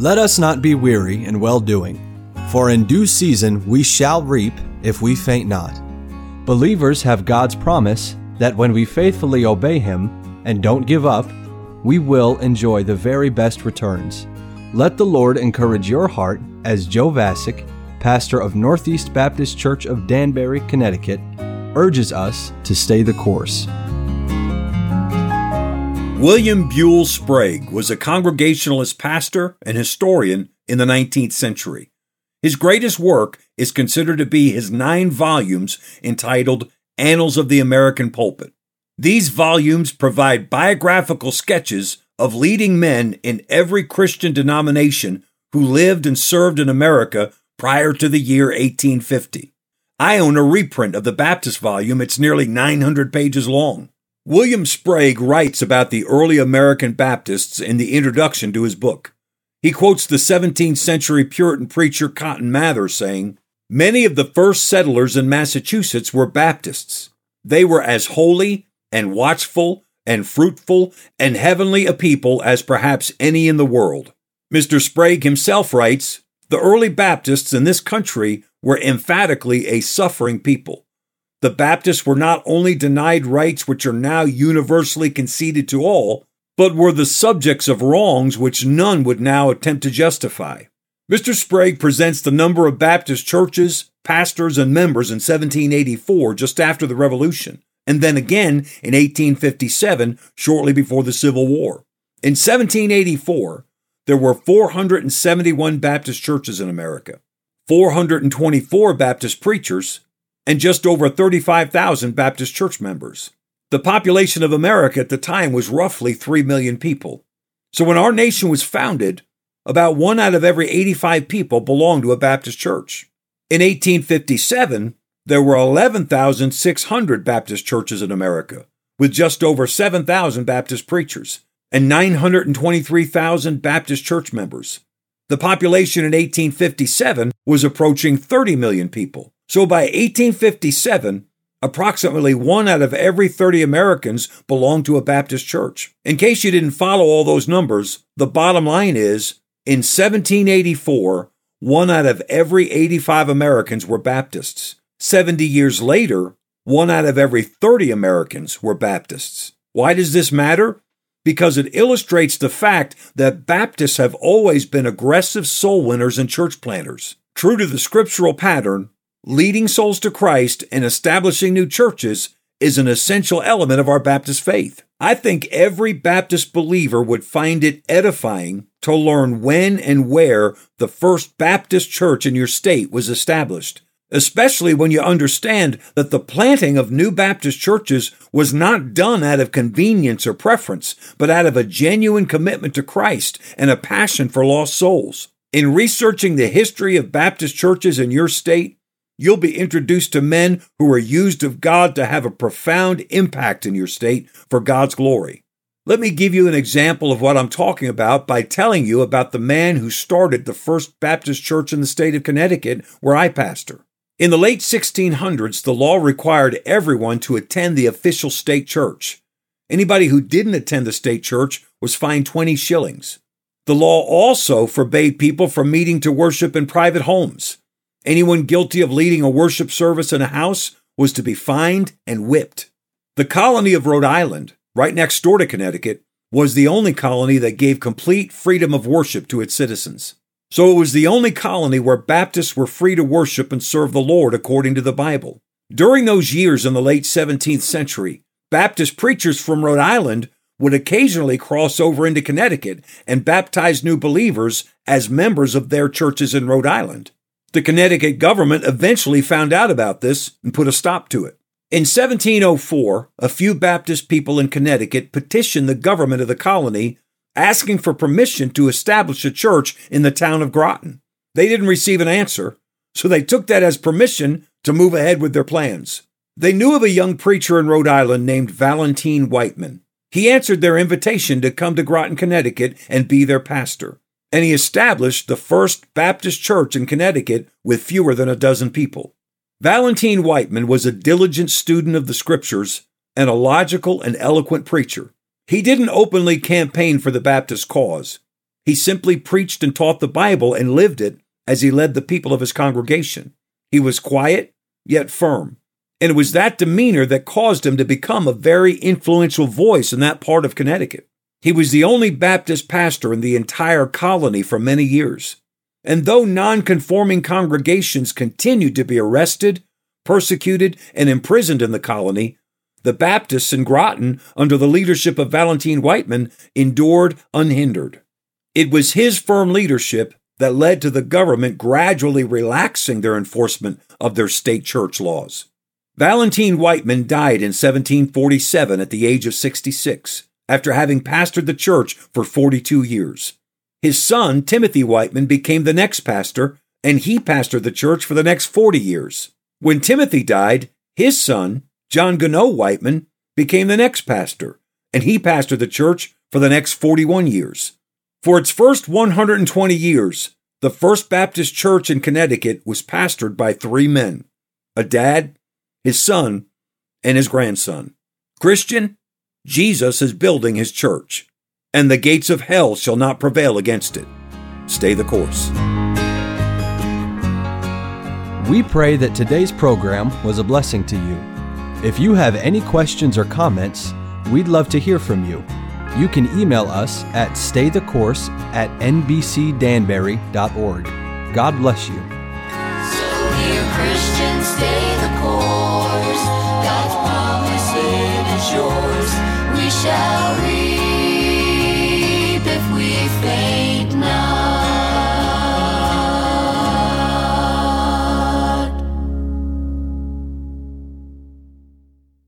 Let us not be weary in well doing, for in due season we shall reap if we faint not. Believers have God's promise that when we faithfully obey Him and don't give up, we will enjoy the very best returns. Let the Lord encourage your heart as Joe Vasick, pastor of Northeast Baptist Church of Danbury, Connecticut, urges us to stay the course. William Buell Sprague was a Congregationalist pastor and historian in the 19th century. His greatest work is considered to be his nine volumes entitled Annals of the American Pulpit. These volumes provide biographical sketches of leading men in every Christian denomination who lived and served in America prior to the year 1850. I own a reprint of the Baptist volume. It's nearly 900 pages long. William Sprague writes about the early American Baptists in the introduction to his book. He quotes the 17th century Puritan preacher Cotton Mather saying, Many of the first settlers in Massachusetts were Baptists. They were as holy and watchful and fruitful and heavenly a people as perhaps any in the world. Mr. Sprague himself writes, The early Baptists in this country were emphatically a suffering people. The Baptists were not only denied rights which are now universally conceded to all, but were the subjects of wrongs which none would now attempt to justify. Mr. Sprague presents the number of Baptist churches, pastors, and members in 1784, just after the Revolution, and then again in 1857, shortly before the Civil War. In 1784, there were 471 Baptist churches in America, 424 Baptist preachers, and just over 35,000 Baptist church members. The population of America at the time was roughly 3 million people. So when our nation was founded, about one out of every 85 people belonged to a Baptist church. In 1857, there were 11,600 Baptist churches in America, with just over 7,000 Baptist preachers and 923,000 Baptist church members. The population in 1857 was approaching 30 million people. So by 1857, approximately one out of every 30 Americans belonged to a Baptist church. In case you didn't follow all those numbers, the bottom line is in 1784, one out of every 85 Americans were Baptists. 70 years later, one out of every 30 Americans were Baptists. Why does this matter? Because it illustrates the fact that Baptists have always been aggressive soul winners and church planters. True to the scriptural pattern, leading souls to Christ and establishing new churches is an essential element of our Baptist faith. I think every Baptist believer would find it edifying to learn when and where the first Baptist church in your state was established, especially when you understand that the planting of new Baptist churches was not done out of convenience or preference, but out of a genuine commitment to Christ and a passion for lost souls. In researching the history of Baptist churches in your state, you'll be introduced to men who are used of God to have a profound impact in your state for God's glory. Let me give you an example of what I'm talking about by telling you about the man who started the first Baptist church in the state of Connecticut, where I pastor. In the late 1600s, the law required everyone to attend the official state church. Anybody who didn't attend the state church was fined 20 shillings. The law also forbade people from meeting to worship in private homes. Anyone guilty of leading a worship service in a house was to be fined and whipped. The colony of Rhode Island, right next door to Connecticut, was the only colony that gave complete freedom of worship to its citizens. So it was the only colony where Baptists were free to worship and serve the Lord according to the Bible. During those years in the late 17th century, Baptist preachers from Rhode Island would occasionally cross over into Connecticut and baptize new believers as members of their churches in Rhode Island. The Connecticut government eventually found out about this and put a stop to it. In 1704, a few Baptist people in Connecticut petitioned the government of the colony asking for permission to establish a church in the town of Groton. They didn't receive an answer, so they took that as permission to move ahead with their plans. They knew of a young preacher in Rhode Island named Valentine Wightman. He answered their invitation to come to Groton, Connecticut and be their pastor and he established the first Baptist church in Connecticut with fewer than a dozen people. Valentine Wightman was a diligent student of the scriptures and a logical and eloquent preacher. He didn't openly campaign for the Baptist cause. He simply preached and taught the Bible and lived it as he led the people of his congregation. He was quiet, yet firm. And it was that demeanor that caused him to become a very influential voice in that part of Connecticut. He was the only Baptist pastor in the entire colony for many years. And though nonconforming congregations continued to be arrested, persecuted, and imprisoned in the colony, the Baptists in Groton, under the leadership of Valentine Wightman, endured unhindered. It was his firm leadership that led to the government gradually relaxing their enforcement of their state church laws. Valentine Wightman died in 1747 at the age of 66, after having pastored the church for 42 years. His son, Timothy Wightman, became the next pastor, and he pastored the church for the next 40 years. When Timothy died, his son, John Gano Wightman, became the next pastor, and he pastored the church for the next 41 years. For its first 120 years, the First Baptist Church in Connecticut was pastored by three men a dad, his son, and his grandson. Christian, Jesus is building his church, and the gates of hell shall not prevail against it. Stay the course. We pray that today's program was a blessing to you. If you have any questions or comments, we'd love to hear from you you can email us at staythecourse at nbcdanbury.org. God bless you. show.